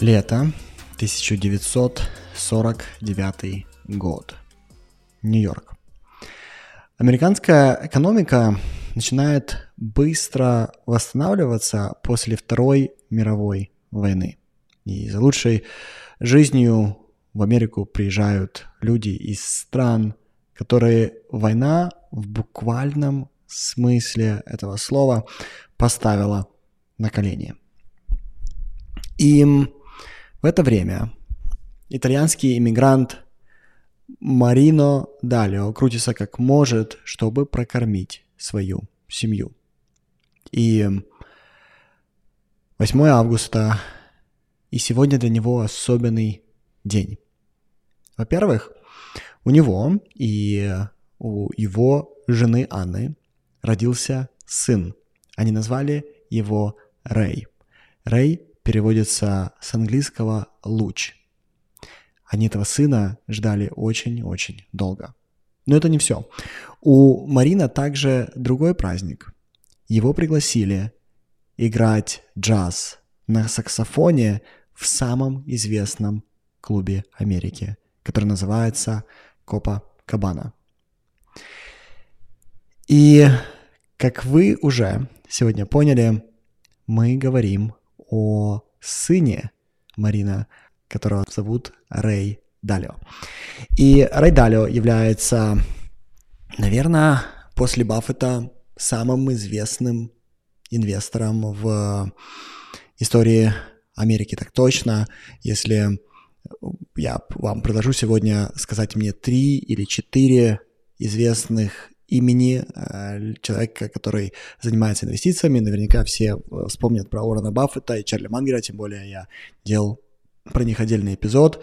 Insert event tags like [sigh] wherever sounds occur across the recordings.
Лето 1949 год. Нью-Йорк. Американская экономика начинает быстро восстанавливаться после Второй мировой войны. И за лучшей жизнью в Америку приезжают люди из стран, которые война в буквальном смысле этого слова поставила на колени. И в это время итальянский иммигрант Марино Далио крутится как может, чтобы прокормить свою семью. И 8 августа, и сегодня для него особенный день. Во-первых, у него и у его жены Анны родился сын. Они назвали его Рэй. Рэй переводится с английского «луч». Они этого сына ждали очень-очень долго. Но это не все. У Марина также другой праздник. Его пригласили играть джаз на саксофоне в самом известном клубе Америки, который называется Копа Кабана. И как вы уже сегодня поняли, мы говорим о сыне Марина, которого зовут Рэй Далио. И Рэй Далио является, наверное, после Баффета самым известным инвестором в истории Америки. Так точно, если я вам предложу сегодня сказать мне три или четыре известных имени э, человека, который занимается инвестициями. Наверняка все э, вспомнят про Уоррена Баффета и Чарли Мангера, тем более я делал про них отдельный эпизод.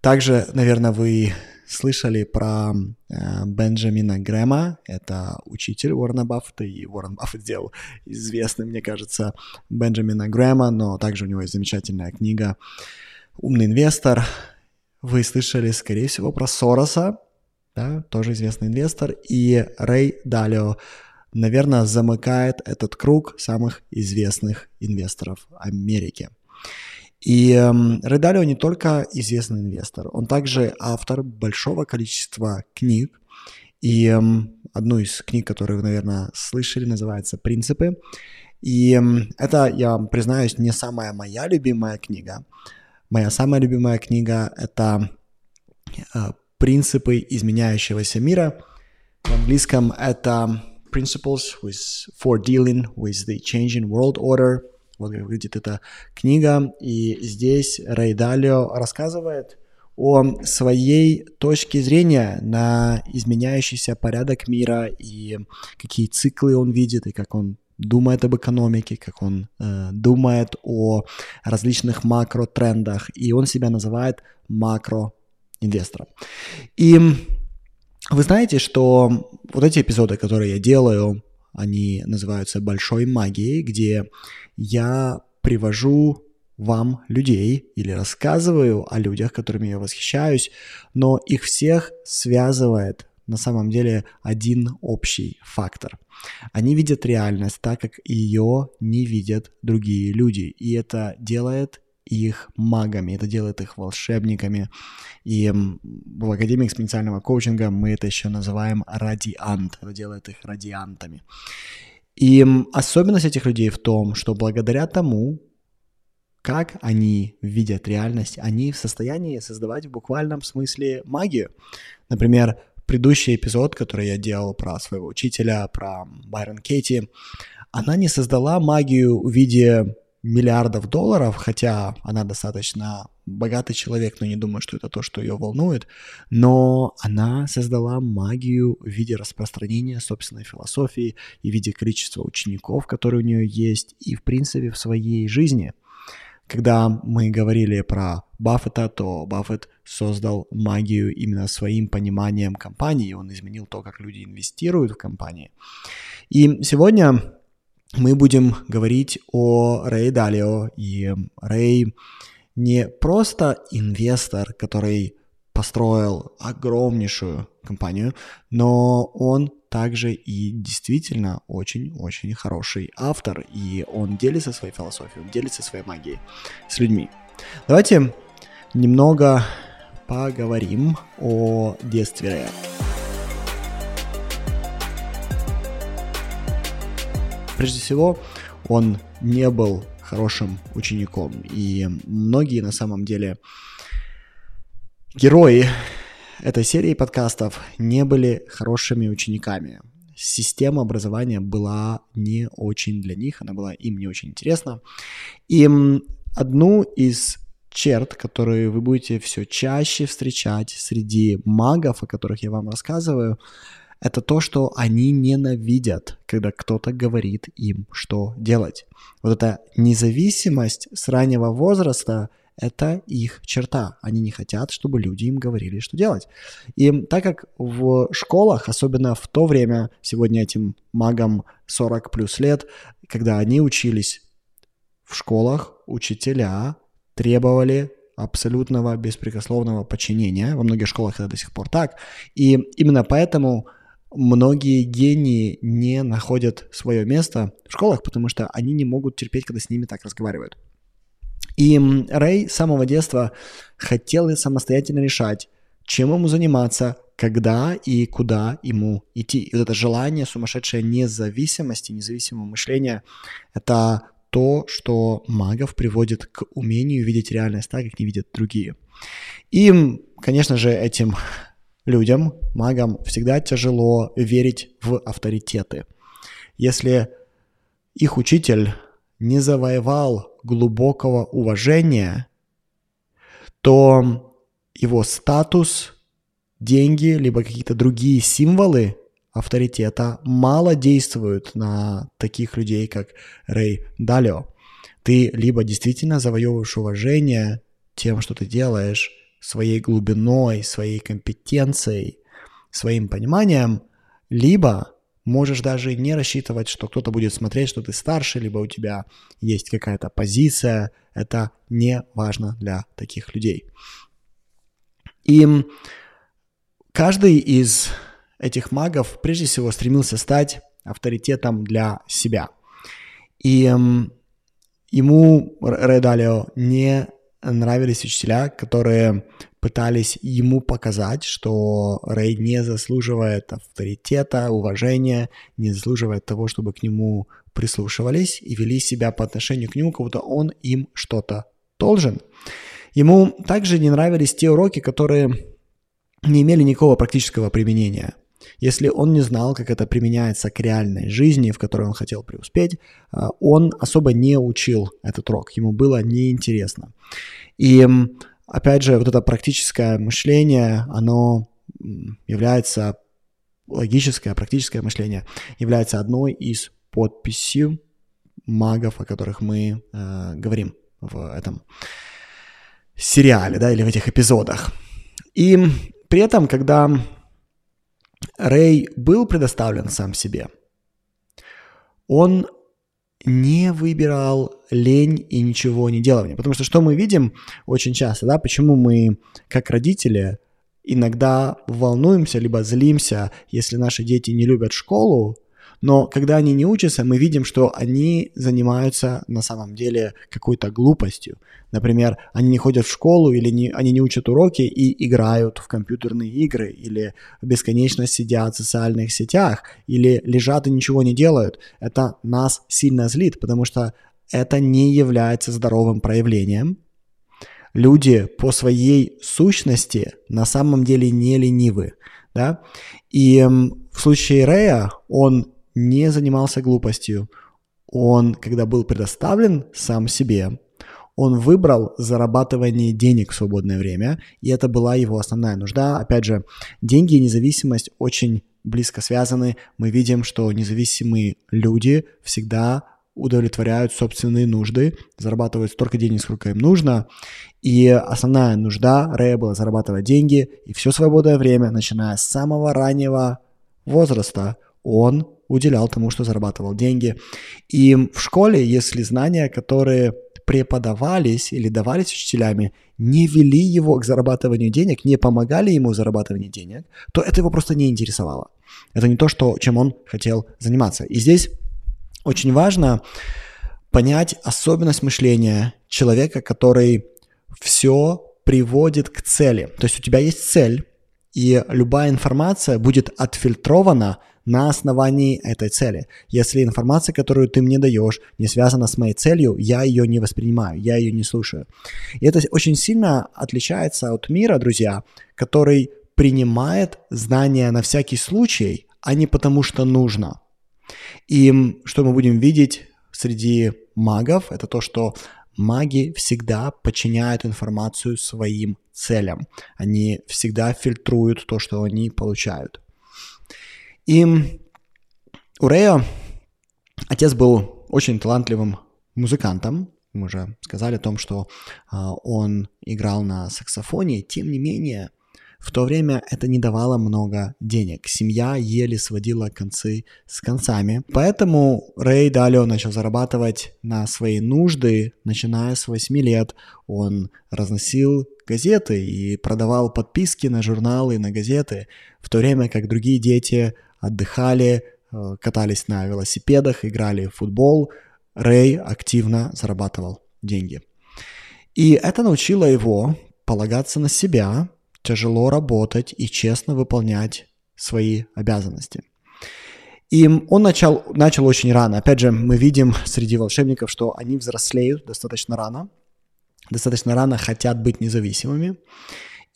Также, наверное, вы слышали про э, Бенджамина Грэма, это учитель Уоррена Баффета, и Уоррен Баффет сделал известным, мне кажется, Бенджамина Грэма, но также у него есть замечательная книга «Умный инвестор». Вы слышали, скорее всего, про Сороса, да, тоже известный инвестор, и Рэй Далио, наверное, замыкает этот круг самых известных инвесторов Америки. И э, Рэй Далио не только известный инвестор, он также автор большого количества книг, и э, одну из книг, которую вы, наверное, слышали, называется «Принципы». И э, это, я признаюсь, не самая моя любимая книга. Моя самая любимая книга — это э, принципы изменяющегося мира. В английском это Principles with, for Dealing with the Changing World Order. Вот как выглядит эта книга. И здесь Рэй Далио рассказывает о своей точке зрения на изменяющийся порядок мира и какие циклы он видит, и как он думает об экономике, как он э, думает о различных макротрендах, и он себя называет макро инвесторам. И вы знаете, что вот эти эпизоды, которые я делаю, они называются «Большой магией», где я привожу вам людей или рассказываю о людях, которыми я восхищаюсь, но их всех связывает на самом деле один общий фактор. Они видят реальность так, как ее не видят другие люди, и это делает их магами, это делает их волшебниками. И в Академии экспоненциального коучинга мы это еще называем радиант, это делает их радиантами. И особенность этих людей в том, что благодаря тому, как они видят реальность, они в состоянии создавать в буквальном смысле магию. Например, предыдущий эпизод, который я делал про своего учителя, про Байрон Кейти, она не создала магию в виде миллиардов долларов, хотя она достаточно богатый человек, но не думаю, что это то, что ее волнует, но она создала магию в виде распространения собственной философии и в виде количества учеников, которые у нее есть, и в принципе в своей жизни. Когда мы говорили про Баффета, то Баффет создал магию именно своим пониманием компании, он изменил то, как люди инвестируют в компании. И сегодня мы будем говорить о Рэй Далио. И Рэй не просто инвестор, который построил огромнейшую компанию, но он также и действительно очень-очень хороший автор, и он делится своей философией, он делится своей магией с людьми. Давайте немного поговорим о детстве Рэя. Прежде всего, он не был хорошим учеником, и многие на самом деле герои этой серии подкастов не были хорошими учениками. Система образования была не очень для них, она была им не очень интересна. И одну из черт, которые вы будете все чаще встречать среди магов, о которых я вам рассказываю, это то, что они ненавидят, когда кто-то говорит им, что делать. Вот эта независимость с раннего возраста – это их черта. Они не хотят, чтобы люди им говорили, что делать. И так как в школах, особенно в то время, сегодня этим магам 40 плюс лет, когда они учились в школах, учителя требовали абсолютного беспрекословного подчинения. Во многих школах это до сих пор так. И именно поэтому многие гении не находят свое место в школах, потому что они не могут терпеть, когда с ними так разговаривают. И Рэй с самого детства хотел самостоятельно решать, чем ему заниматься, когда и куда ему идти. И вот это желание сумасшедшей независимости, независимого мышления, это то, что магов приводит к умению видеть реальность так, как не видят другие. И, конечно же, этим людям, магам, всегда тяжело верить в авторитеты. Если их учитель не завоевал глубокого уважения, то его статус, деньги, либо какие-то другие символы авторитета мало действуют на таких людей, как Рэй Далио. Ты либо действительно завоевываешь уважение тем, что ты делаешь, своей глубиной, своей компетенцией, своим пониманием, либо можешь даже не рассчитывать, что кто-то будет смотреть, что ты старше, либо у тебя есть какая-то позиция. Это не важно для таких людей. И каждый из этих магов прежде всего стремился стать авторитетом для себя. И ему, Редалио, не нравились учителя, которые пытались ему показать, что Рэй не заслуживает авторитета, уважения, не заслуживает того, чтобы к нему прислушивались и вели себя по отношению к нему, как будто он им что-то должен. Ему также не нравились те уроки, которые не имели никакого практического применения. Если он не знал, как это применяется к реальной жизни, в которой он хотел преуспеть, а, он особо не учил этот урок, ему было неинтересно. И опять же, вот это практическое мышление, оно является логическое, практическое мышление является одной из подписей магов, о которых мы э, говорим в этом сериале, да, или в этих эпизодах. И при этом, когда Рэй был предоставлен сам себе. Он не выбирал лень и ничего не делания. Потому что что мы видим очень часто, да, почему мы, как родители, иногда волнуемся, либо злимся, если наши дети не любят школу, но когда они не учатся, мы видим, что они занимаются на самом деле какой-то глупостью. Например, они не ходят в школу или не, они не учат уроки и играют в компьютерные игры, или бесконечно сидят в социальных сетях, или лежат и ничего не делают. Это нас сильно злит, потому что это не является здоровым проявлением. Люди по своей сущности на самом деле не ленивы. Да? И в случае Рэя он не занимался глупостью. Он, когда был предоставлен сам себе, он выбрал зарабатывание денег в свободное время, и это была его основная нужда. Опять же, деньги и независимость очень близко связаны. Мы видим, что независимые люди всегда удовлетворяют собственные нужды, зарабатывают столько денег, сколько им нужно. И основная нужда Рэя была зарабатывать деньги, и все свободное время, начиная с самого раннего возраста, он уделял тому, что зарабатывал деньги. И в школе, если знания, которые преподавались или давались учителями, не вели его к зарабатыванию денег, не помогали ему в денег, то это его просто не интересовало. Это не то, что, чем он хотел заниматься. И здесь очень важно понять особенность мышления человека, который все приводит к цели. То есть у тебя есть цель, и любая информация будет отфильтрована на основании этой цели. Если информация, которую ты мне даешь, не связана с моей целью, я ее не воспринимаю, я ее не слушаю. И это очень сильно отличается от мира, друзья, который принимает знания на всякий случай, а не потому что нужно. И что мы будем видеть среди магов, это то, что маги всегда подчиняют информацию своим целям. Они всегда фильтруют то, что они получают. И у Рея отец был очень талантливым музыкантом. Мы уже сказали о том, что а, он играл на саксофоне. Тем не менее, в то время это не давало много денег. Семья еле сводила концы с концами. Поэтому Рэй Далио начал зарабатывать на свои нужды, начиная с 8 лет. Он разносил газеты и продавал подписки на журналы, на газеты, в то время как другие дети отдыхали, э, катались на велосипедах, играли в футбол. Рэй активно зарабатывал деньги. И это научило его полагаться на себя, тяжело работать и честно выполнять свои обязанности. И он начал, начал очень рано. Опять же, мы видим среди волшебников, что они взрослеют достаточно рано, достаточно рано хотят быть независимыми.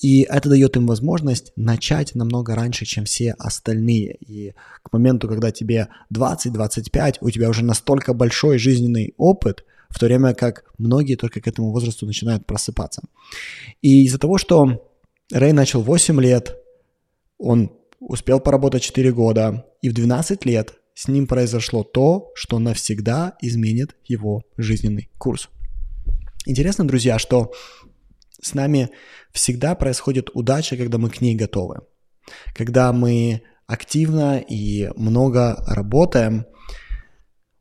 И это дает им возможность начать намного раньше, чем все остальные. И к моменту, когда тебе 20-25, у тебя уже настолько большой жизненный опыт, в то время как многие только к этому возрасту начинают просыпаться. И из-за того, что Рэй начал 8 лет, он успел поработать 4 года, и в 12 лет с ним произошло то, что навсегда изменит его жизненный курс. Интересно, друзья, что с нами всегда происходит удача, когда мы к ней готовы. Когда мы активно и много работаем,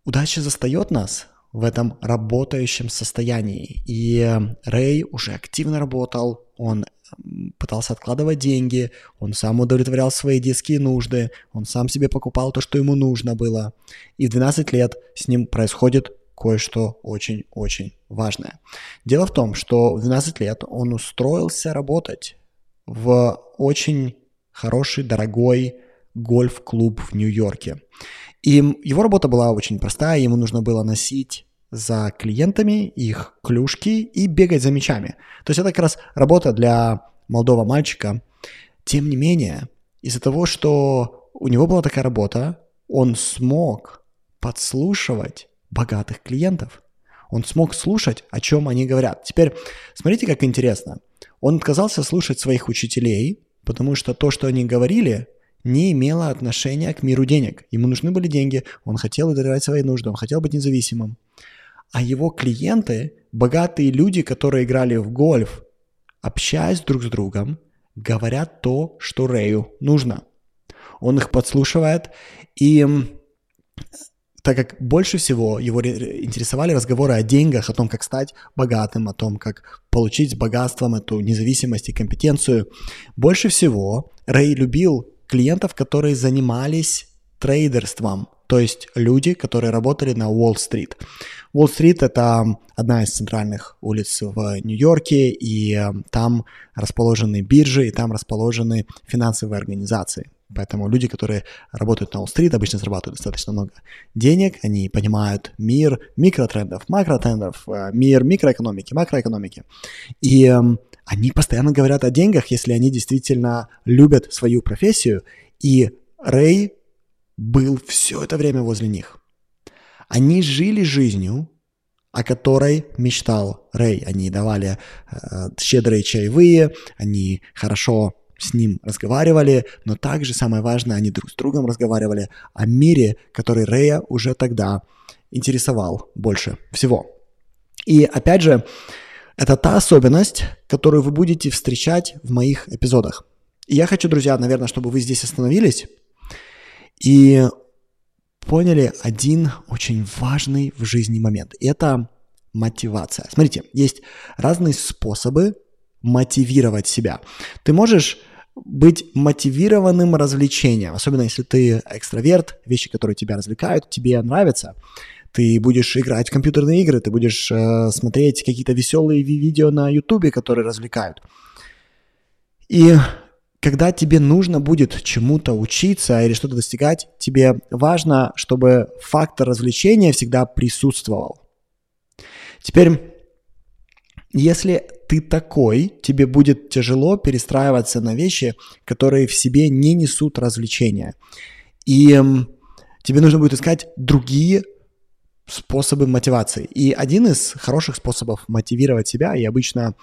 удача застает нас в этом работающем состоянии. И Рэй уже активно работал, он пытался откладывать деньги, он сам удовлетворял свои детские нужды, он сам себе покупал то, что ему нужно было. И в 12 лет с ним происходит кое-что очень-очень важное. Дело в том, что в 12 лет он устроился работать в очень хороший, дорогой гольф-клуб в Нью-Йорке. И его работа была очень простая, ему нужно было носить за клиентами их клюшки и бегать за мячами. То есть это как раз работа для молодого мальчика. Тем не менее, из-за того, что у него была такая работа, он смог подслушивать богатых клиентов. Он смог слушать, о чем они говорят. Теперь смотрите, как интересно. Он отказался слушать своих учителей, потому что то, что они говорили, не имело отношения к миру денег. Ему нужны были деньги, он хотел удовлетворять свои нужды, он хотел быть независимым. А его клиенты, богатые люди, которые играли в гольф, общаясь друг с другом, говорят то, что Рэю нужно. Он их подслушивает, и так как больше всего его интересовали разговоры о деньгах, о том, как стать богатым, о том, как получить богатством эту независимость и компетенцию, больше всего Рэй любил клиентов, которые занимались трейдерством, то есть люди, которые работали на Уолл-стрит. Уолл-стрит – это одна из центральных улиц в Нью-Йорке, и э, там расположены биржи, и там расположены финансовые организации. Поэтому люди, которые работают на Уолл-стрит, обычно зарабатывают достаточно много денег, они понимают мир микротрендов, макротрендов, э, мир микроэкономики, макроэкономики. И э, они постоянно говорят о деньгах, если они действительно любят свою профессию. И Рэй был все это время возле них. Они жили жизнью, о которой мечтал Рэй. Они давали э, щедрые чаевые, они хорошо с ним разговаривали, но также самое важное, они друг с другом разговаривали о мире, который Рэя уже тогда интересовал больше всего. И опять же, это та особенность, которую вы будете встречать в моих эпизодах. И я хочу, друзья, наверное, чтобы вы здесь остановились и поняли один очень важный в жизни момент. Это мотивация. Смотрите, есть разные способы мотивировать себя. Ты можешь быть мотивированным развлечением, особенно если ты экстраверт, вещи, которые тебя развлекают, тебе нравятся, ты будешь играть в компьютерные игры, ты будешь э, смотреть какие-то веселые видео на Ютубе, которые развлекают. И когда тебе нужно будет чему-то учиться или что-то достигать, тебе важно, чтобы фактор развлечения всегда присутствовал. Теперь, если ты такой, тебе будет тяжело перестраиваться на вещи, которые в себе не несут развлечения. И тебе нужно будет искать другие способы мотивации. И один из хороших способов мотивировать себя, и обычно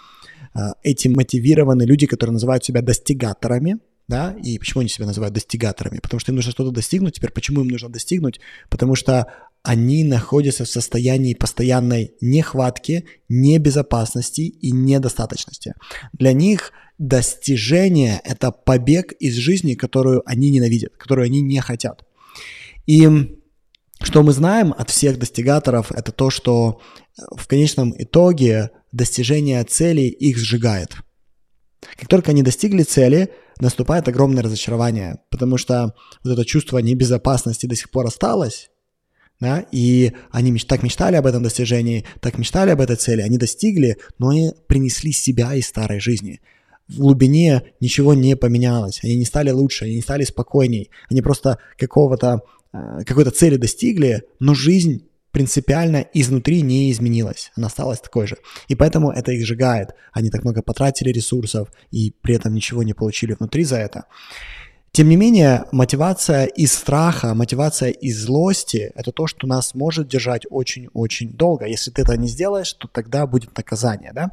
э, этим мотивированы люди, которые называют себя достигаторами, да, и почему они себя называют достигаторами? Потому что им нужно что-то достигнуть. Теперь почему им нужно достигнуть? Потому что они находятся в состоянии постоянной нехватки, небезопасности и недостаточности. Для них достижение – это побег из жизни, которую они ненавидят, которую они не хотят. И что мы знаем от всех достигаторов, это то, что в конечном итоге достижение цели их сжигает. Как только они достигли цели, наступает огромное разочарование, потому что вот это чувство небезопасности до сих пор осталось, да, и они меч- так мечтали об этом достижении, так мечтали об этой цели, они достигли, но они принесли себя из старой жизни. В глубине ничего не поменялось, они не стали лучше, они не стали спокойней, они просто какого-то, э, какой-то цели достигли, но жизнь принципиально изнутри не изменилась, она осталась такой же. И поэтому это их сжигает. Они так много потратили ресурсов и при этом ничего не получили внутри за это. Тем не менее, мотивация из страха, мотивация из злости – это то, что нас может держать очень-очень долго. Если ты это не сделаешь, то тогда будет наказание, да?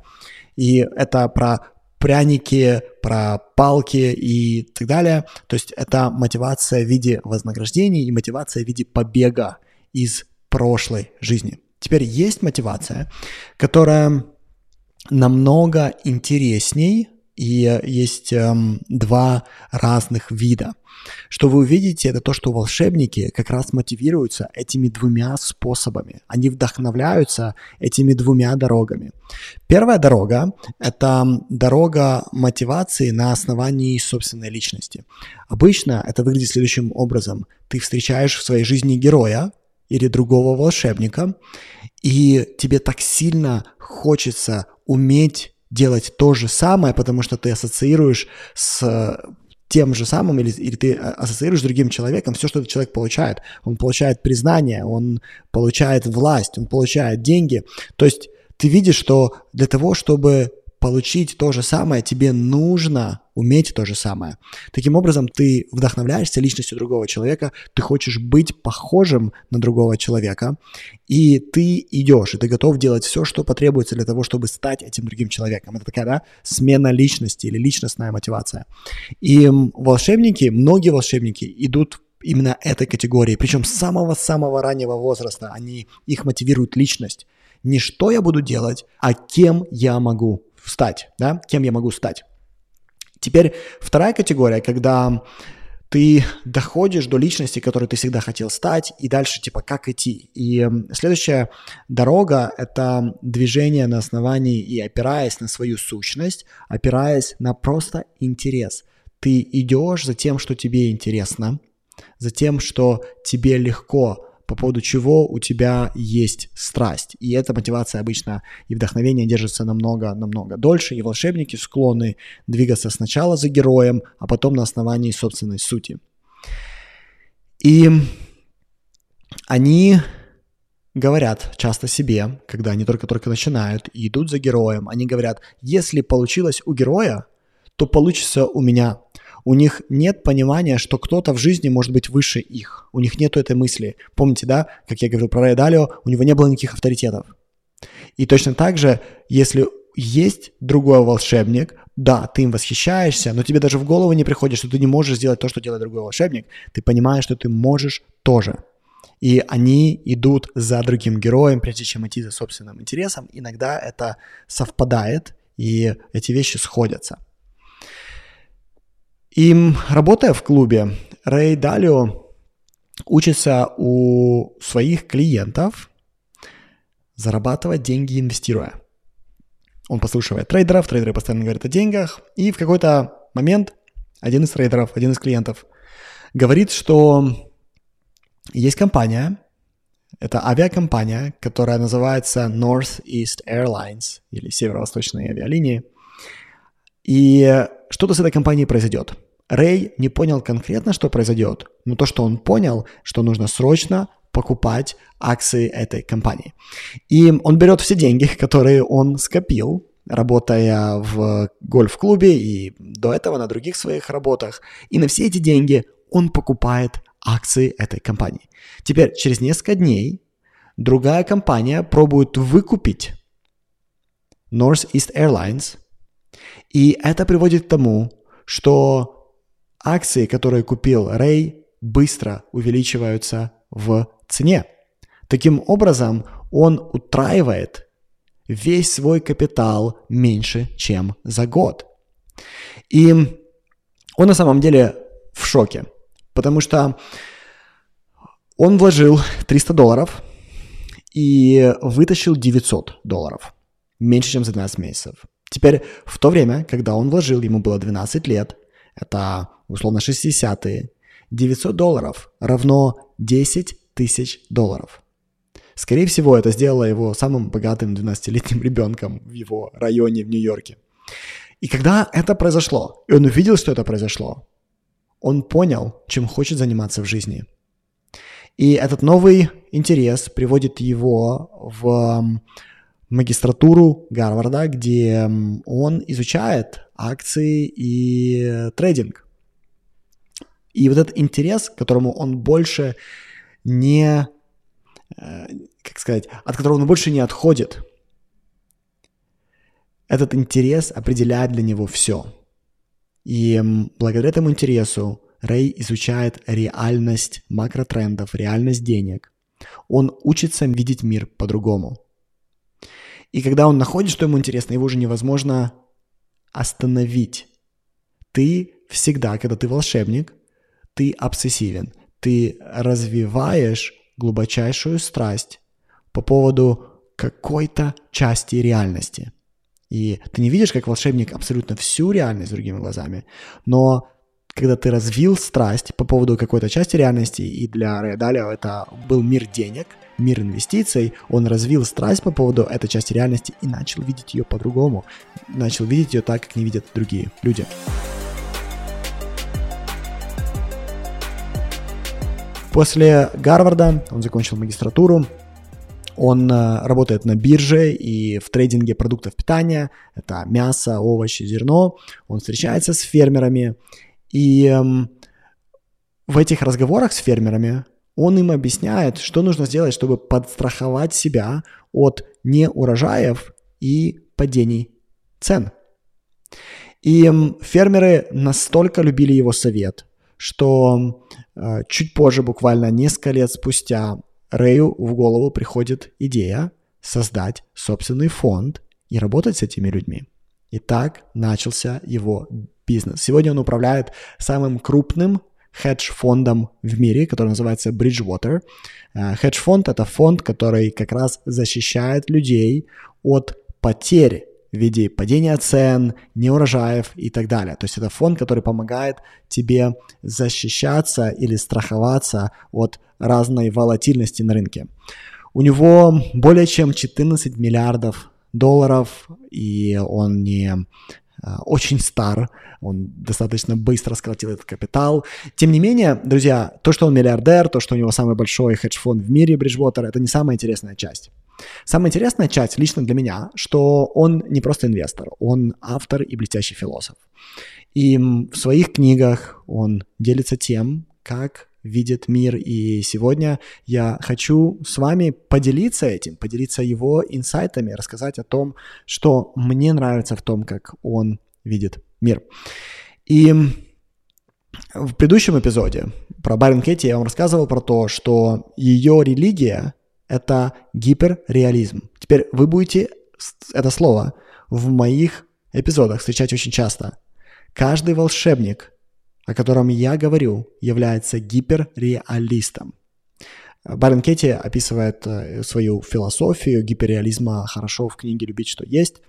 И это про пряники, про палки и так далее. То есть это мотивация в виде вознаграждений и мотивация в виде побега из прошлой жизни. Теперь есть мотивация, которая намного интересней и есть эм, два разных вида. Что вы увидите, это то, что волшебники как раз мотивируются этими двумя способами. Они вдохновляются этими двумя дорогами. Первая дорога – это дорога мотивации на основании собственной личности. Обычно это выглядит следующим образом. Ты встречаешь в своей жизни героя или другого волшебника, и тебе так сильно хочется уметь делать то же самое, потому что ты ассоциируешь с э, тем же самым, или, или ты ассоциируешь с другим человеком все, что этот человек получает. Он получает признание, он получает власть, он получает деньги. То есть ты видишь, что для того, чтобы получить то же самое, тебе нужно уметь то же самое. Таким образом, ты вдохновляешься личностью другого человека, ты хочешь быть похожим на другого человека, и ты идешь, и ты готов делать все, что потребуется для того, чтобы стать этим другим человеком. Это такая, да, смена личности или личностная мотивация. И волшебники, многие волшебники идут именно этой категории, причем с самого-самого раннего возраста, они, их мотивирует личность. Не что я буду делать, а кем я могу стать, да, кем я могу стать. Теперь вторая категория, когда ты доходишь до личности, которой ты всегда хотел стать, и дальше типа как идти. И следующая дорога — это движение на основании и опираясь на свою сущность, опираясь на просто интерес. Ты идешь за тем, что тебе интересно, за тем, что тебе легко, по поводу чего у тебя есть страсть. И эта мотивация обычно и вдохновение держится намного-намного дольше, и волшебники склонны двигаться сначала за героем, а потом на основании собственной сути. И они говорят часто себе, когда они только-только начинают и идут за героем, они говорят, если получилось у героя, то получится у меня у них нет понимания, что кто-то в жизни может быть выше их. У них нет этой мысли. Помните, да, как я говорил про Далио, у него не было никаких авторитетов. И точно так же, если есть другой волшебник, да, ты им восхищаешься, но тебе даже в голову не приходит, что ты не можешь сделать то, что делает другой волшебник. Ты понимаешь, что ты можешь тоже. И они идут за другим героем, прежде чем идти за собственным интересом. Иногда это совпадает, и эти вещи сходятся. И работая в клубе, Рэй Далио учится у своих клиентов зарабатывать деньги, инвестируя. Он послушивает трейдеров, трейдеры постоянно говорят о деньгах, и в какой-то момент один из трейдеров, один из клиентов говорит, что есть компания, Это авиакомпания, которая называется Northeast Airlines или Северо-Восточные авиалинии. И что-то с этой компанией произойдет. Рэй не понял конкретно, что произойдет, но то, что он понял, что нужно срочно покупать акции этой компании. И он берет все деньги, [laughs] которые он скопил, работая в гольф-клубе и до этого на других своих работах. И на все эти деньги он покупает акции этой компании. Теперь через несколько дней другая компания пробует выкупить Northeast Airlines, и это приводит к тому, что акции, которые купил Рэй, быстро увеличиваются в цене. Таким образом, он утраивает весь свой капитал меньше, чем за год. И он на самом деле в шоке, потому что он вложил 300 долларов и вытащил 900 долларов. Меньше, чем за 12 месяцев. Теперь, в то время, когда он вложил, ему было 12 лет, это условно 60-е, 900 долларов равно 10 тысяч долларов. Скорее всего, это сделало его самым богатым 12-летним [laughs] ребенком в его районе в Нью-Йорке. И когда это произошло, и он увидел, что это произошло, он понял, чем хочет заниматься в жизни. И этот новый интерес приводит его в магистратуру Гарварда, где он изучает акции и трейдинг. И вот этот интерес, которому он больше не, э, как сказать, от которого он больше не отходит, этот интерес определяет для него все. И благодаря этому интересу Рэй изучает реальность макротрендов, реальность денег. Он учится видеть мир по-другому. И когда он находит, что ему интересно, его уже невозможно остановить. Ты всегда, когда ты волшебник, ты обсессивен ты развиваешь глубочайшую страсть по поводу какой-то части реальности. И ты не видишь, как волшебник, абсолютно всю реальность другими глазами, но когда ты развил страсть по поводу какой-то части реальности, и для Рэя Далио это был мир денег, мир инвестиций, он развил страсть по поводу этой части реальности и начал видеть ее по-другому, начал видеть ее так, как не видят другие люди. После Гарварда он закончил магистратуру, он э, работает на бирже и в трейдинге продуктов питания, это мясо, овощи, зерно. Он встречается с фермерами, и эм, в этих разговорах с фермерами он им объясняет, что нужно сделать, чтобы подстраховать себя от неурожаев и падений цен. И эм, фермеры настолько любили его совет, что э, чуть позже, буквально несколько лет спустя, Рэю в голову приходит идея создать собственный фонд и работать с этими людьми. И так начался его бизнес. Сегодня он управляет самым крупным хедж-фондом в мире, который называется Bridgewater. Э, хедж-фонд — это фонд, который как раз защищает людей от потерь в виде падения цен, неурожаев и так далее. То есть это фонд, который помогает тебе защищаться или страховаться от разной волатильности на рынке. У него более чем 14 миллиардов долларов, и он не очень стар, он достаточно быстро сколотил этот капитал. Тем не менее, друзья, то, что он миллиардер, то, что у него самый большой хедж-фонд в мире, Bridgewater, это не самая интересная часть. Самая интересная часть лично для меня, что он не просто инвестор, он автор и блестящий философ. И в своих книгах он делится тем, как видит мир. И сегодня я хочу с вами поделиться этим, поделиться его инсайтами, рассказать о том, что мне нравится в том, как он видит мир. И в предыдущем эпизоде про Байрон Кетти я вам рассказывал про то, что ее религия это гиперреализм. Теперь вы будете это слово в моих эпизодах встречать очень часто. Каждый волшебник, о котором я говорю, является гиперреалистом. Барен Кетти описывает э, свою философию гиперреализма хорошо в книге «Любить, что есть».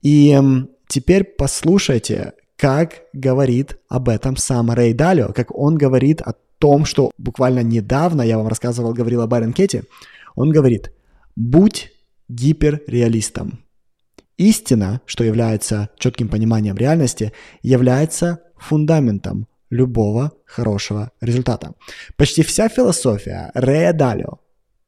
И теперь послушайте, как говорит об этом сам Рэй Далио, как он говорит о том, что буквально недавно я вам рассказывал, говорил о Байрон Кетти. Он говорит, будь гиперреалистом. Истина, что является четким пониманием реальности, является фундаментом любого хорошего результата. Почти вся философия Рэя Далио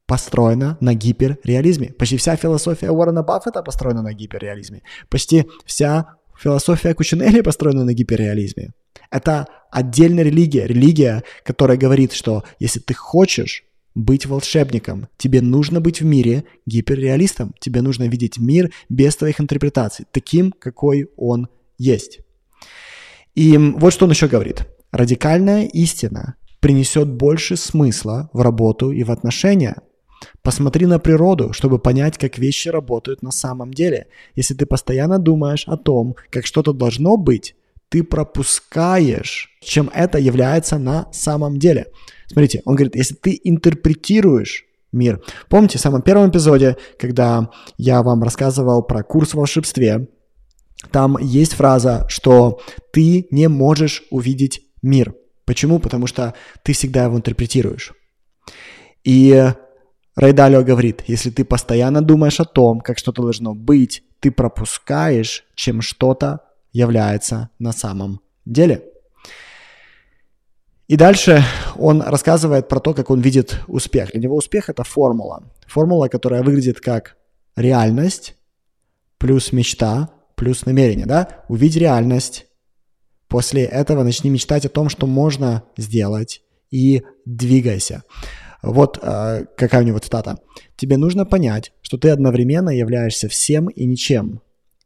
построена на гиперреализме. Почти вся философия Уоррена Баффета построена на гиперреализме. Почти вся философия Кучинелли построена на гиперреализме. Это отдельная религия, религия, которая говорит, что если ты хочешь быть волшебником, тебе нужно быть в мире гиперреалистом, тебе нужно видеть мир без твоих интерпретаций, таким, какой он есть. И вот что он еще говорит. Радикальная истина принесет больше смысла в работу и в отношения. Посмотри на природу, чтобы понять, как вещи работают на самом деле. Если ты постоянно думаешь о том, как что-то должно быть, ты пропускаешь, чем это является на самом деле. Смотрите, он говорит, если ты интерпретируешь мир. Помните, в самом первом эпизоде, когда я вам рассказывал про курс в волшебстве, там есть фраза, что ты не можешь увидеть мир. Почему? Потому что ты всегда его интерпретируешь. И Райдалио говорит, если ты постоянно думаешь о том, как что-то должно быть, ты пропускаешь, чем что-то является на самом деле. И дальше он рассказывает про то, как он видит успех. Для него успех – это формула. Формула, которая выглядит как реальность плюс мечта плюс намерение. Да? Увидь реальность. После этого начни мечтать о том, что можно сделать, и двигайся. Вот э, какая у него цитата. Тебе нужно понять, что ты одновременно являешься всем и ничем.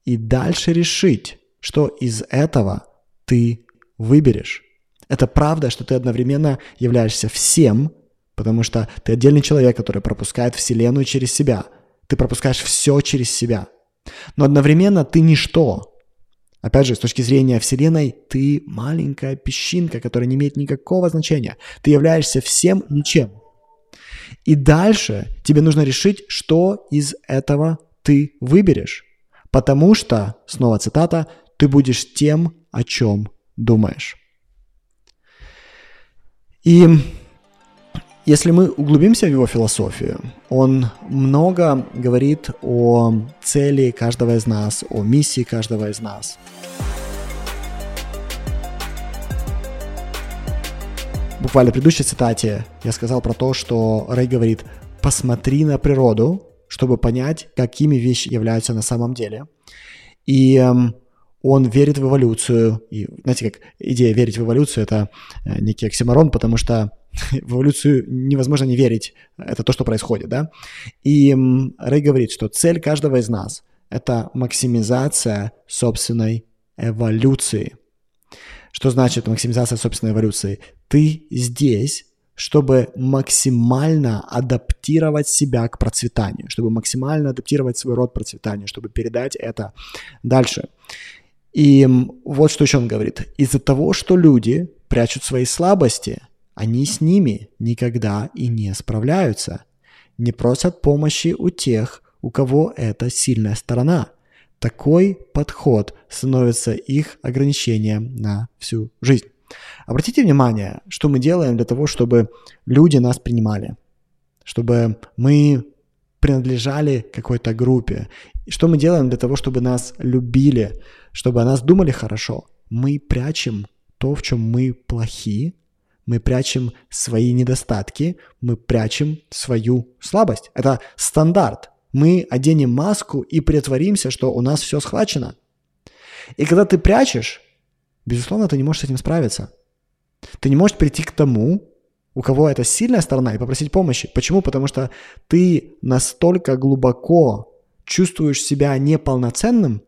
И дальше решить, что из этого ты выберешь. Это правда, что ты одновременно являешься всем, потому что ты отдельный человек, который пропускает Вселенную через себя. Ты пропускаешь все через себя. Но одновременно ты ничто. Опять же, с точки зрения Вселенной, ты маленькая песчинка, которая не имеет никакого значения. Ты являешься всем ничем. И дальше тебе нужно решить, что из этого ты выберешь. Потому что, снова цитата, ты будешь тем, о чем думаешь. И если мы углубимся в его философию, он много говорит о цели каждого из нас, о миссии каждого из нас. Буквально в предыдущей цитате я сказал про то, что Рэй говорит «посмотри на природу, чтобы понять, какими вещи являются на самом деле». И эм, он верит в эволюцию. И, знаете, как идея верить в эволюцию – это э, некий оксиморон, потому что [laughs] в эволюцию невозможно не верить. Это то, что происходит, да? И Рэй говорит, что цель каждого из нас – это максимизация собственной эволюции. Что значит максимизация собственной эволюции? Ты здесь, чтобы максимально адаптировать себя к процветанию, чтобы максимально адаптировать свой род процветанию, чтобы передать это дальше. И вот что еще он говорит. Из-за того, что люди прячут свои слабости, они с ними никогда и не справляются. Не просят помощи у тех, у кого это сильная сторона. Такой подход становится их ограничением на всю жизнь. Обратите внимание, что мы делаем для того, чтобы люди нас принимали, чтобы мы принадлежали какой-то группе. Что мы делаем для того, чтобы нас любили, чтобы о нас думали хорошо? Мы прячем то, в чем мы плохи, мы прячем свои недостатки, мы прячем свою слабость. Это стандарт. Мы оденем маску и притворимся, что у нас все схвачено. И когда ты прячешь, безусловно, ты не можешь с этим справиться. Ты не можешь прийти к тому, у кого это сильная сторона, и попросить помощи. Почему? Потому что ты настолько глубоко чувствуешь себя неполноценным,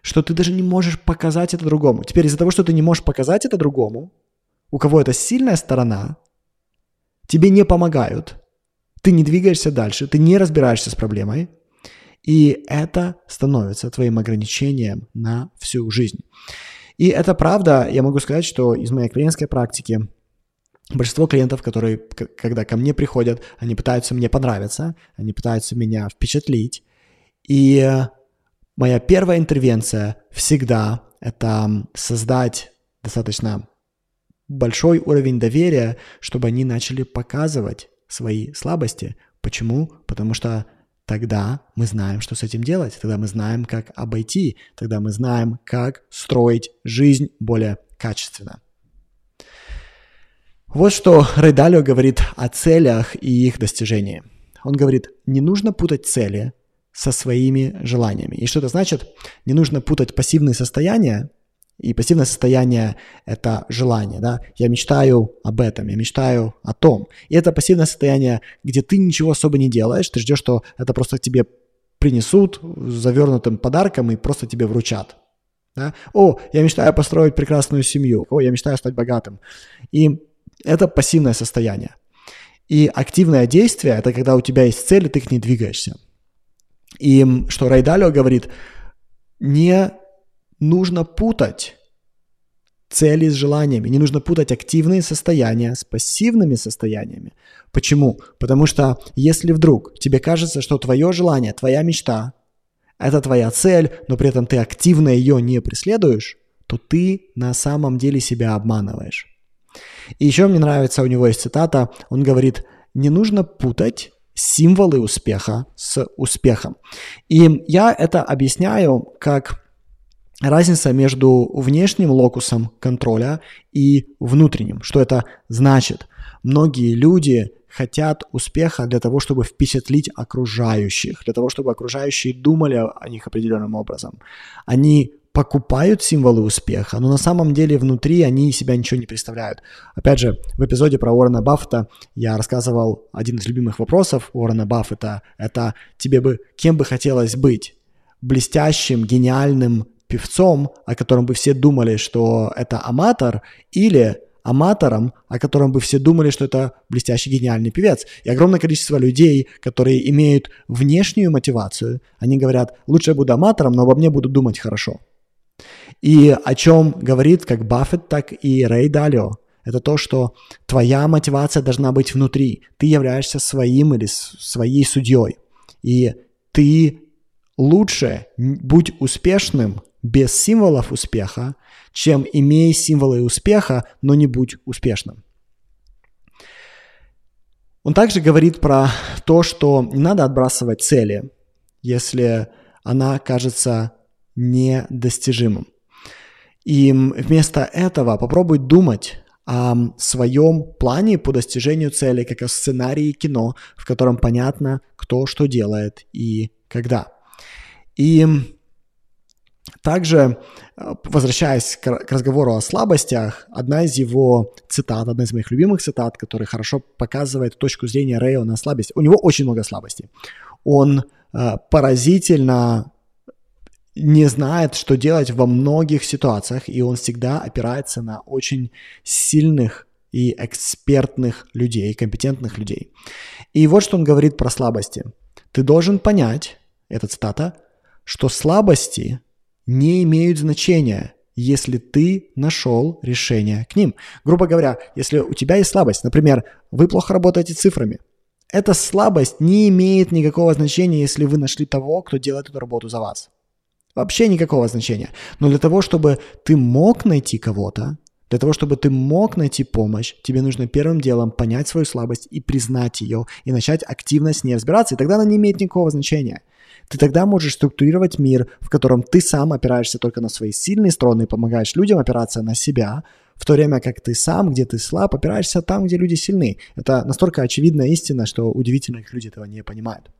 что ты даже не можешь показать это другому. Теперь из-за того, что ты не можешь показать это другому, у кого это сильная сторона, тебе не помогают, ты не двигаешься дальше, ты не разбираешься с проблемой, и это становится твоим ограничением на всю жизнь. И это правда, я могу сказать, что из моей клиентской практики большинство клиентов, которые, когда ко мне приходят, они пытаются мне понравиться, они пытаются меня впечатлить. И моя первая интервенция всегда это создать достаточно большой уровень доверия, чтобы они начали показывать свои слабости. Почему? Потому что тогда мы знаем, что с этим делать, тогда мы знаем, как обойти, тогда мы знаем, как строить жизнь более качественно. Вот что Рейдалио говорит о целях и их достижении. Он говорит, не нужно путать цели со своими желаниями. И что это значит? Не нужно путать пассивные состояния и пассивное состояние – это желание, да. Я мечтаю об этом, я мечтаю о том. И это пассивное состояние, где ты ничего особо не делаешь, ты ждешь, что это просто тебе принесут завернутым подарком и просто тебе вручат. Да? О, я мечтаю построить прекрасную семью. О, я мечтаю стать богатым. И это пассивное состояние. И активное действие – это когда у тебя есть цель, и ты к ней двигаешься. И что Райдалио говорит, не нужно путать цели с желаниями. Не нужно путать активные состояния с пассивными состояниями. Почему? Потому что если вдруг тебе кажется, что твое желание, твоя мечта – это твоя цель, но при этом ты активно ее не преследуешь, то ты на самом деле себя обманываешь. И еще мне нравится, у него есть цитата, он говорит, не нужно путать символы успеха с успехом. И я это объясняю как разница между внешним локусом контроля и внутренним. Что это значит? Многие люди хотят успеха для того, чтобы впечатлить окружающих, для того, чтобы окружающие думали о них определенным образом. Они покупают символы успеха, но на самом деле внутри они себя ничего не представляют. Опять же, в эпизоде про Уоррена Баффета я рассказывал один из любимых вопросов Уоррена Баффета. Это тебе бы, кем бы хотелось быть? Блестящим, гениальным певцом, о котором бы все думали, что это аматор, или аматором, о котором бы все думали, что это блестящий гениальный певец. И огромное количество людей, которые имеют внешнюю мотивацию, они говорят, лучше я буду аматором, но обо мне будут думать хорошо. И о чем говорит как Баффет, так и Рэй Далио. Это то, что твоя мотивация должна быть внутри. Ты являешься своим или своей судьей. И ты лучше будь успешным без символов успеха, чем имей символы успеха, но не будь успешным. Он также говорит про то, что не надо отбрасывать цели, если она кажется недостижимым. И вместо этого попробуй думать о своем плане по достижению цели, как о сценарии кино, в котором понятно, кто что делает и когда. И также, э, возвращаясь к разговору о слабостях, одна из его цитат, одна из моих любимых цитат, которая хорошо показывает точку зрения Рэя на слабость. У него очень много слабостей. Он э, поразительно не знает, что делать во многих ситуациях, и он всегда опирается на очень сильных и экспертных людей, компетентных людей. И вот что он говорит про слабости. Ты должен понять, это цитата, что слабости не имеют значения, если ты нашел решение к ним. Грубо говоря, если у тебя есть слабость, например, вы плохо работаете цифрами, эта слабость не имеет никакого значения, если вы нашли того, кто делает эту работу за вас. Вообще никакого значения. Но для того, чтобы ты мог найти кого-то, для того, чтобы ты мог найти помощь, тебе нужно первым делом понять свою слабость и признать ее, и начать активно с ней разбираться, и тогда она не имеет никакого значения. Ты тогда можешь структурировать мир, в котором ты сам опираешься только на свои сильные стороны и помогаешь людям опираться на себя, в то время как ты сам, где ты слаб, опираешься там, где люди сильны. Это настолько очевидная истина, что удивительно, их люди этого не понимают.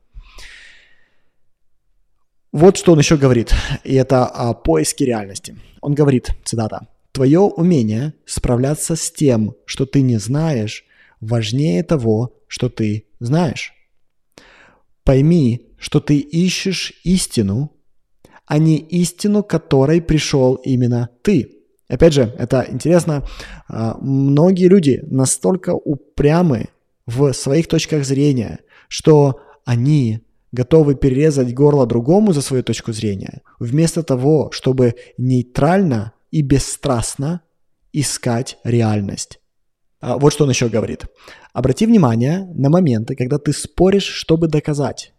Вот что он еще говорит, и это о поиске реальности. Он говорит, цитата, «Твое умение справляться с тем, что ты не знаешь, важнее того, что ты знаешь. Пойми, что ты ищешь истину, а не истину, которой пришел именно ты». Опять же, это интересно, а, многие люди настолько упрямы в своих точках зрения, что они готовы перерезать горло другому за свою точку зрения, вместо того, чтобы нейтрально и бесстрастно искать реальность. А вот что он еще говорит. Обрати внимание на моменты, когда ты споришь, чтобы доказать.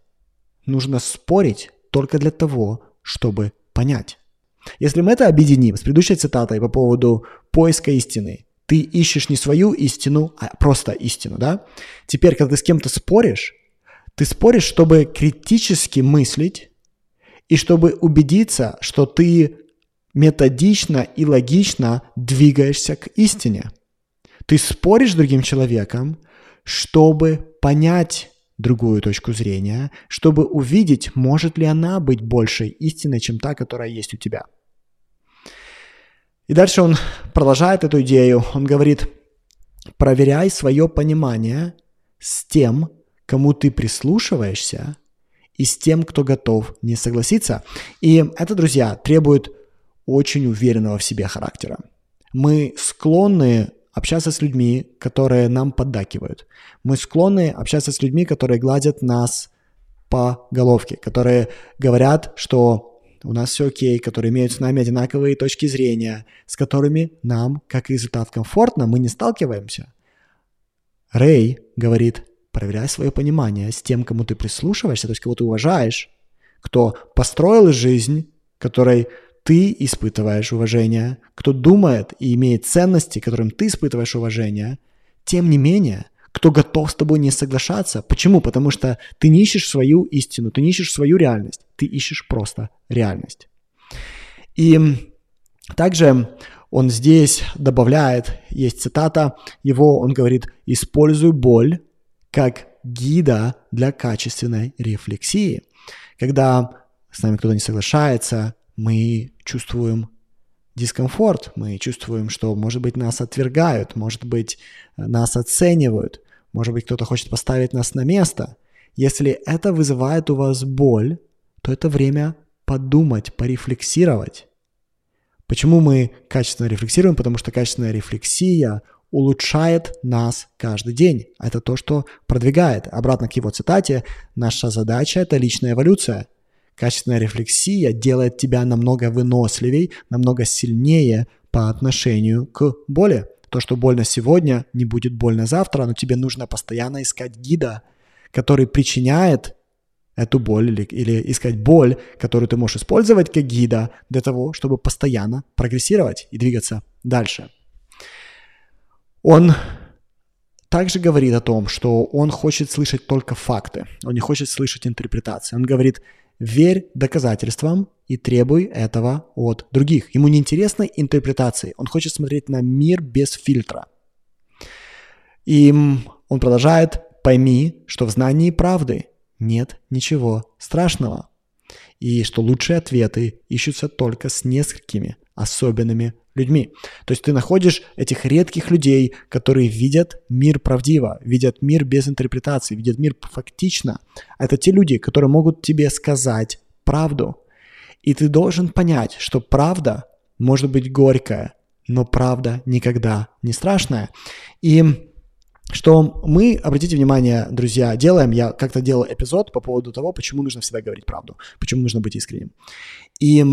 Нужно спорить только для того, чтобы понять. Если мы это объединим с предыдущей цитатой по поводу поиска истины, Ты ищешь не свою истину, а просто истину, да? Теперь, когда ты с кем-то споришь, ты споришь, чтобы критически мыслить и чтобы убедиться, что ты методично и логично двигаешься к истине. Ты споришь с другим человеком, чтобы понять другую точку зрения, чтобы увидеть, может ли она быть большей истиной, чем та, которая есть у тебя. И дальше он продолжает эту идею. Он говорит, проверяй свое понимание с тем, кому ты прислушиваешься, и с тем, кто готов не согласиться. И это, друзья, требует очень уверенного в себе характера. Мы склонны общаться с людьми, которые нам поддакивают. Мы склонны общаться с людьми, которые гладят нас по головке, которые говорят, что у нас все окей, которые имеют с нами одинаковые точки зрения, с которыми нам, как результат, комфортно, мы не сталкиваемся. Рэй говорит, проверяй свое понимание с тем, кому ты прислушиваешься, то есть кого ты уважаешь, кто построил жизнь, которой ты испытываешь уважение, кто думает и имеет ценности, которым ты испытываешь уважение, тем не менее, кто готов с тобой не соглашаться. Почему? Потому что ты не ищешь свою истину, ты не ищешь свою реальность, ты ищешь просто реальность. И также он здесь добавляет, есть цитата его, он говорит, используй боль как гида для качественной рефлексии. Когда с нами кто-то не соглашается, мы чувствуем дискомфорт, мы чувствуем, что, может быть, нас отвергают, может быть, нас оценивают, может быть, кто-то хочет поставить нас на место. Если это вызывает у вас боль, то это время подумать, порефлексировать. Почему мы качественно рефлексируем? Потому что качественная рефлексия улучшает нас каждый день. Это то, что продвигает. Обратно к его цитате, наша задача – это личная эволюция – Качественная рефлексия делает тебя намного выносливей, намного сильнее по отношению к боли. То, что больно сегодня, не будет больно завтра, но тебе нужно постоянно искать гида, который причиняет эту боль или, или искать боль, которую ты можешь использовать как гида для того, чтобы постоянно прогрессировать и двигаться дальше. Он также говорит о том, что он хочет слышать только факты, он не хочет слышать интерпретации. Он говорит, Верь доказательствам и требуй этого от других. Ему не интересны интерпретации. Он хочет смотреть на мир без фильтра. И он продолжает, пойми, что в знании правды нет ничего страшного. И что лучшие ответы ищутся только с несколькими особенными людьми. То есть ты находишь этих редких людей, которые видят мир правдиво, видят мир без интерпретации, видят мир фактично. Это те люди, которые могут тебе сказать правду. И ты должен понять, что правда может быть горькая, но правда никогда не страшная. И что мы, обратите внимание, друзья, делаем, я как-то делал эпизод по поводу того, почему нужно всегда говорить правду, почему нужно быть искренним. И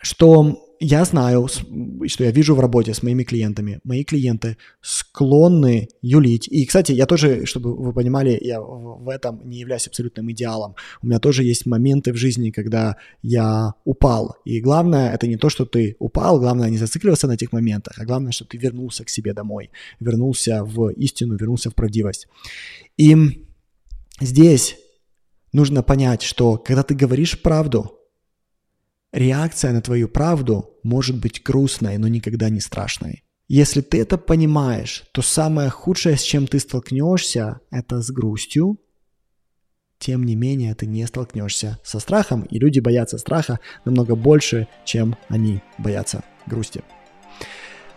что я знаю, что я вижу в работе с моими клиентами, мои клиенты склонны юлить. И, кстати, я тоже, чтобы вы понимали, я в этом не являюсь абсолютным идеалом. У меня тоже есть моменты в жизни, когда я упал. И главное, это не то, что ты упал, главное не зацикливаться на этих моментах, а главное, что ты вернулся к себе домой, вернулся в истину, вернулся в правдивость. И здесь нужно понять, что когда ты говоришь правду, Реакция на твою правду может быть грустной, но никогда не страшной. Если ты это понимаешь, то самое худшее, с чем ты столкнешься, это с грустью. Тем не менее, ты не столкнешься со страхом, и люди боятся страха намного больше, чем они боятся грусти.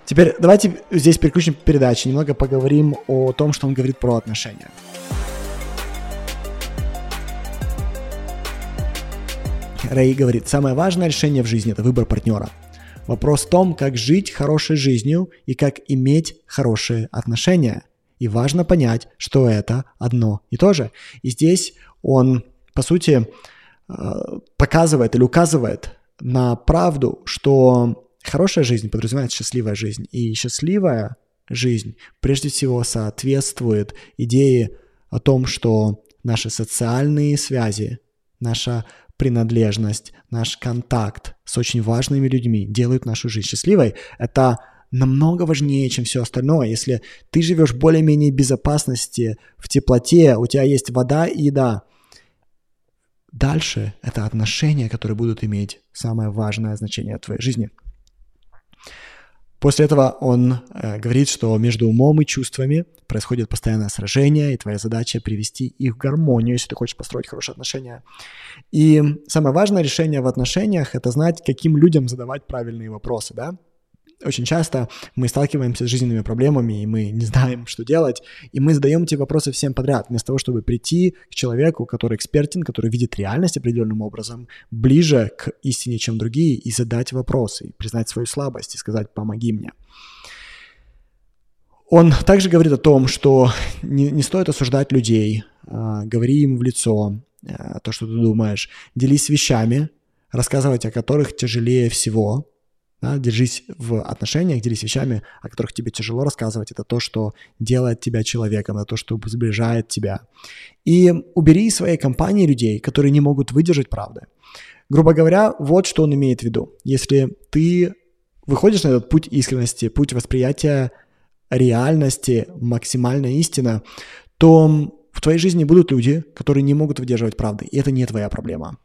Теперь давайте здесь переключим передачи, немного поговорим о том, что он говорит про отношения. Рэй говорит, самое важное решение в жизни – это выбор партнера. Вопрос в том, как жить хорошей жизнью и как иметь хорошие отношения. И важно понять, что это одно и то же. И здесь он, по сути, э, показывает или указывает на правду, что хорошая жизнь подразумевает счастливая жизнь. И счастливая жизнь прежде всего соответствует идее о том, что наши социальные связи, наша принадлежность, наш контакт с очень важными людьми делают нашу жизнь счастливой. Это намного важнее, чем все остальное. Если ты живешь более-менее безопасности, в теплоте, у тебя есть вода и еда, дальше это отношения, которые будут иметь самое важное значение в твоей жизни – После этого он э, говорит, что между умом и чувствами происходит постоянное сражение, и твоя задача привести их в гармонию, если ты хочешь построить хорошие отношения. И самое важное решение в отношениях – это знать, каким людям задавать правильные вопросы, да? Очень часто мы сталкиваемся с жизненными проблемами, и мы не знаем, что делать, и мы задаем эти вопросы всем подряд, вместо того, чтобы прийти к человеку, который экспертен, который видит реальность определенным образом, ближе к истине, чем другие, и задать вопросы, и признать свою слабость, и сказать «помоги мне». Он также говорит о том, что не, не стоит осуждать людей, э, говори им в лицо э, то, что ты думаешь, делись вещами, рассказывать о которых тяжелее всего, да, держись в отношениях, делись вещами, о которых тебе тяжело рассказывать. Это то, что делает тебя человеком, это то, что сближает тебя. И убери из своей компании людей, которые не могут выдержать правды. Грубо говоря, вот что он имеет в виду. Если ты выходишь на этот путь искренности, путь восприятия реальности, максимальная истина, то в твоей жизни будут люди, которые не могут выдерживать правды, и это не твоя проблема.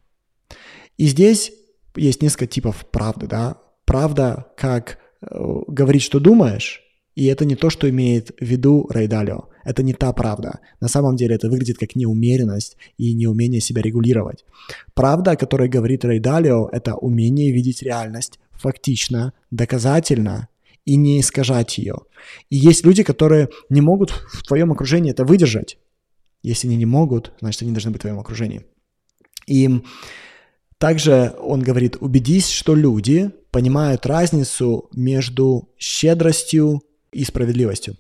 И здесь есть несколько типов правды, да правда, как э, говорить, что думаешь, и это не то, что имеет в виду Рейдалио. Это не та правда. На самом деле это выглядит как неумеренность и неумение себя регулировать. Правда, о которой говорит Рейдалио, это умение видеть реальность фактично, доказательно и не искажать ее. И есть люди, которые не могут в твоем окружении это выдержать. Если они не могут, значит, они должны быть в твоем окружении. И также он говорит, убедись, что люди понимают разницу между щедростью и справедливостью.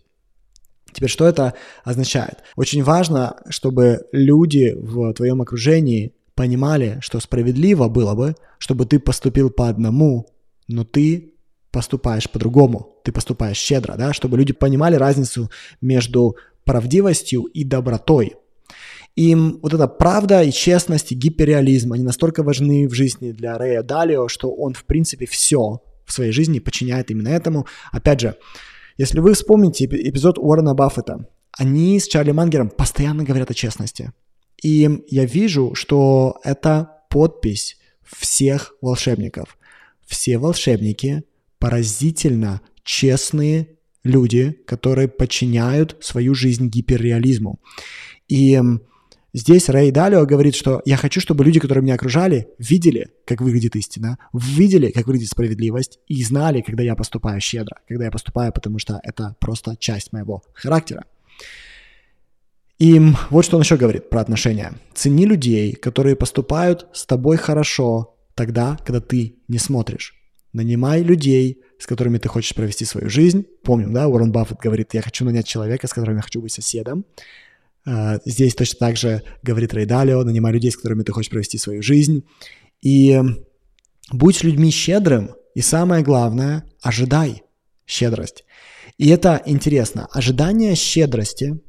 Теперь, что это означает? Очень важно, чтобы люди в твоем окружении понимали, что справедливо было бы, чтобы ты поступил по одному, но ты поступаешь по-другому, ты поступаешь щедро, да, чтобы люди понимали разницу между правдивостью и добротой. Им вот эта правда и честность и гиперреализм, они настолько важны в жизни для Рэя Далио, что он, в принципе, все в своей жизни подчиняет именно этому. Опять же, если вы вспомните эпизод Уоррена Баффета, они с Чарли Мангером постоянно говорят о честности. И я вижу, что это подпись всех волшебников. Все волшебники поразительно честные люди, которые подчиняют свою жизнь гиперреализму. И Здесь Рэй Далио говорит, что я хочу, чтобы люди, которые меня окружали, видели, как выглядит истина, видели, как выглядит справедливость, и знали, когда я поступаю щедро, когда я поступаю, потому что это просто часть моего характера. И вот что он еще говорит про отношения. Цени людей, которые поступают с тобой хорошо тогда, когда ты не смотришь. Нанимай людей, с которыми ты хочешь провести свою жизнь. Помним, да, Уоррен Баффет говорит, я хочу нанять человека, с которым я хочу быть соседом. А, здесь точно так же говорит Рейдалио, нанимай людей, с которыми ты хочешь провести свою жизнь. И будь с людьми щедрым, и самое главное, ожидай щедрость. И это интересно. Ожидание щедрости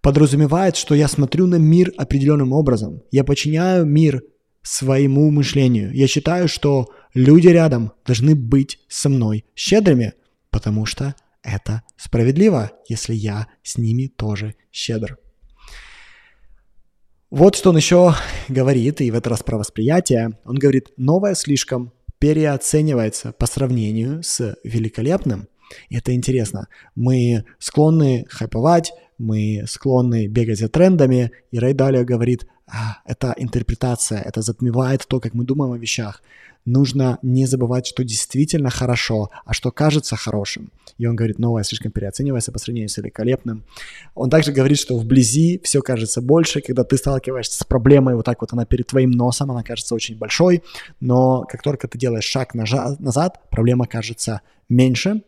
подразумевает, что я смотрю на мир определенным образом. Я подчиняю мир своему мышлению. Я считаю, что люди рядом должны быть со мной щедрыми, потому что это справедливо, если я с ними тоже щедр. Вот что он еще говорит, и в этот раз про восприятие. Он говорит, новое слишком переоценивается по сравнению с великолепным. И это интересно. Мы склонны хайповать, мы склонны бегать за трендами, и Рэй Далио говорит, а, это интерпретация, это затмевает то, как мы думаем о вещах нужно не забывать, что действительно хорошо, а что кажется хорошим. И он говорит, новое слишком переоценивается по сравнению с великолепным. Он также говорит, что вблизи все кажется больше, когда ты сталкиваешься с проблемой, вот так вот она перед твоим носом, она кажется очень большой, но как только ты делаешь шаг назад, проблема кажется меньше,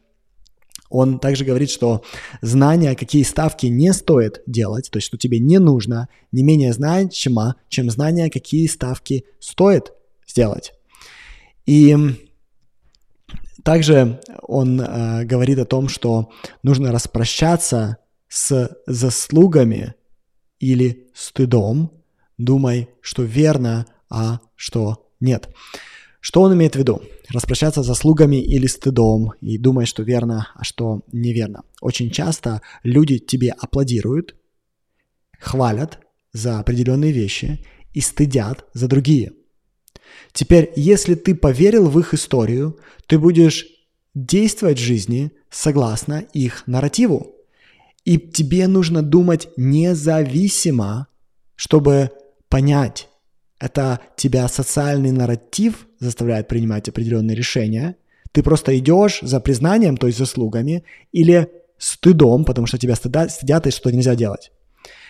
он также говорит, что знание, какие ставки не стоит делать, то есть что тебе не нужно, не менее значимо, чем знание, какие ставки стоит сделать. И также он э, говорит о том, что нужно распрощаться с заслугами или стыдом, думай, что верно, а что нет. Что он имеет в виду? Распрощаться заслугами или стыдом и думать, что верно, а что неверно. Очень часто люди тебе аплодируют, хвалят за определенные вещи и стыдят за другие. Теперь, если ты поверил в их историю, ты будешь действовать в жизни согласно их нарративу. И тебе нужно думать независимо, чтобы понять, это тебя социальный нарратив заставляет принимать определенные решения. Ты просто идешь за признанием, то есть заслугами, или стыдом, потому что тебя стыдят, стыдят и что нельзя делать.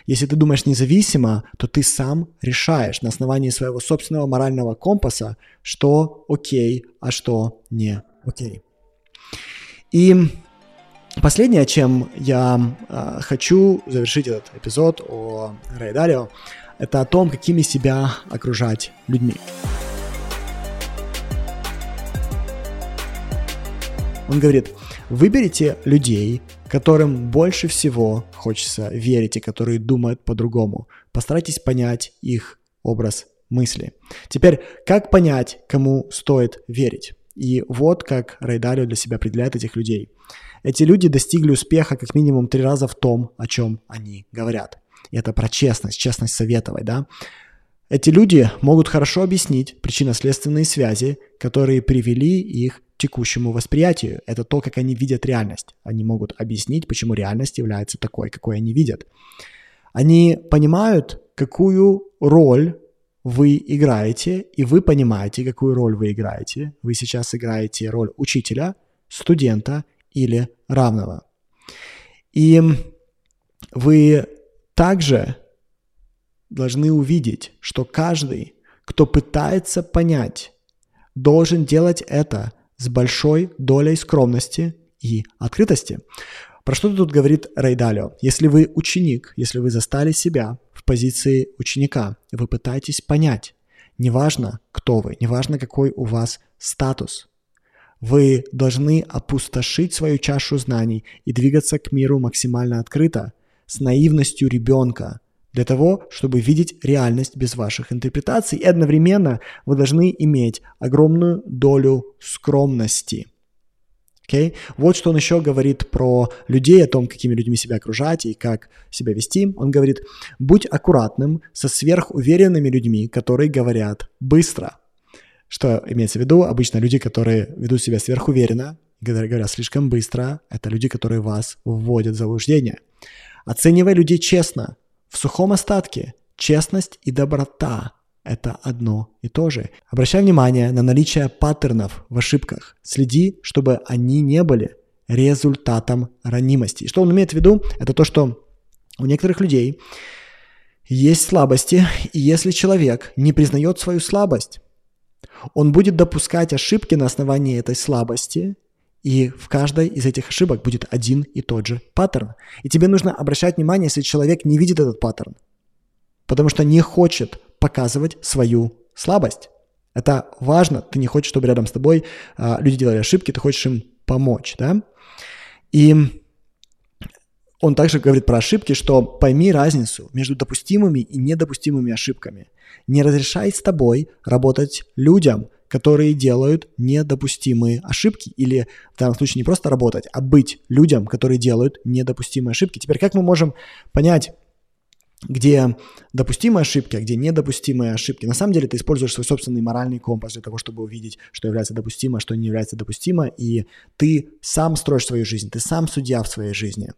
Если ты думаешь независимо, то ты сам решаешь на основании своего собственного морального компаса, что окей, а что не окей. И последнее, чем я э, хочу завершить этот эпизод о Рэй Далио, это о том, какими себя окружать людьми. Он говорит, выберите людей, которым больше всего хочется верить и которые думают по-другому. Постарайтесь понять их образ мысли. Теперь, как понять, кому стоит верить? И вот как Райдарио для себя определяет этих людей. Эти люди достигли успеха как минимум три раза в том, о чем они говорят. И это про честность, честность советовать, да. Эти люди могут хорошо объяснить причинно-следственные связи, которые привели их текущему восприятию. Это то, как они видят реальность. Они могут объяснить, почему реальность является такой, какой они видят. Они понимают, какую роль вы играете, и вы понимаете, какую роль вы играете. Вы сейчас играете роль учителя, студента или равного. И вы также должны увидеть, что каждый, кто пытается понять, должен делать это с большой долей скромности и открытости. Про что тут говорит Рейдалио? Если вы ученик, если вы застали себя в позиции ученика, вы пытаетесь понять, неважно, кто вы, неважно, какой у вас статус, вы должны опустошить свою чашу знаний и двигаться к миру максимально открыто, с наивностью ребенка, для того, чтобы видеть реальность без ваших интерпретаций. И одновременно вы должны иметь огромную долю скромности. Okay? Вот что он еще говорит про людей, о том, какими людьми себя окружать и как себя вести. Он говорит, будь аккуратным со сверхуверенными людьми, которые говорят быстро. Что имеется в виду? Обычно люди, которые ведут себя сверхуверенно, говорят слишком быстро, это люди, которые вас вводят в заблуждение. Оценивай людей честно. В сухом остатке честность и доброта – это одно и то же. Обращай внимание на наличие паттернов в ошибках. Следи, чтобы они не были результатом ранимости. Что он имеет в виду? Это то, что у некоторых людей есть слабости, и если человек не признает свою слабость, он будет допускать ошибки на основании этой слабости – и в каждой из этих ошибок будет один и тот же паттерн. И тебе нужно обращать внимание, если человек не видит этот паттерн, потому что не хочет показывать свою слабость. Это важно. Ты не хочешь, чтобы рядом с тобой а, люди делали ошибки, ты хочешь им помочь, да? И он также говорит про ошибки, что пойми разницу между допустимыми и недопустимыми ошибками. Не разрешай с тобой работать людям, которые делают недопустимые ошибки. Или в данном случае не просто работать, а быть людям, которые делают недопустимые ошибки. Теперь как мы можем понять, где допустимые ошибки, а где недопустимые ошибки. На самом деле ты используешь свой собственный моральный компас для того, чтобы увидеть, что является допустимо, а что не является допустимо, и ты сам строишь свою жизнь, ты сам судья в своей жизни.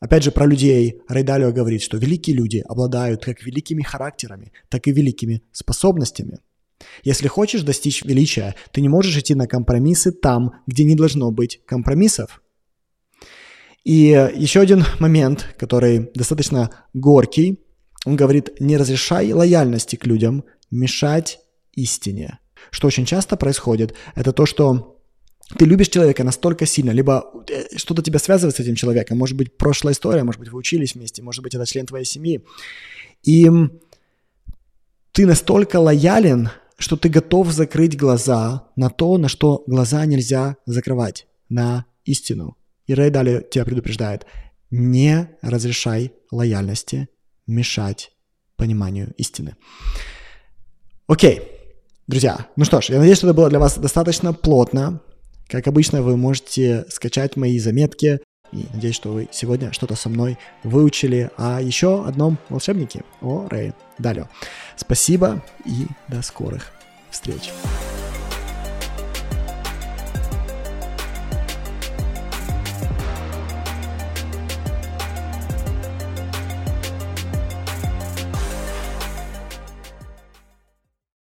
Опять же, про людей Рейдалио говорит, что великие люди обладают как великими характерами, так и великими способностями – если хочешь достичь величия, ты не можешь идти на компромиссы там, где не должно быть компромиссов. И еще один момент, который достаточно горький, он говорит, не разрешай лояльности к людям мешать истине. Что очень часто происходит, это то, что ты любишь человека настолько сильно, либо э, что-то тебя связывает с этим человеком, может быть, прошлая история, может быть, вы учились вместе, может быть, это член твоей семьи. И ты настолько лоялен, что ты готов закрыть глаза на то, на что глаза нельзя закрывать, на истину. И Рэй далее тебя предупреждает, не разрешай лояльности мешать пониманию истины. Окей, Друзья, ну что ж, я надеюсь, что это было для вас достаточно плотно. Как обычно, вы можете скачать мои заметки. И надеюсь, что вы сегодня что-то со мной выучили о еще одном волшебнике, о Рэй Далио. Спасибо и до скорых встреч.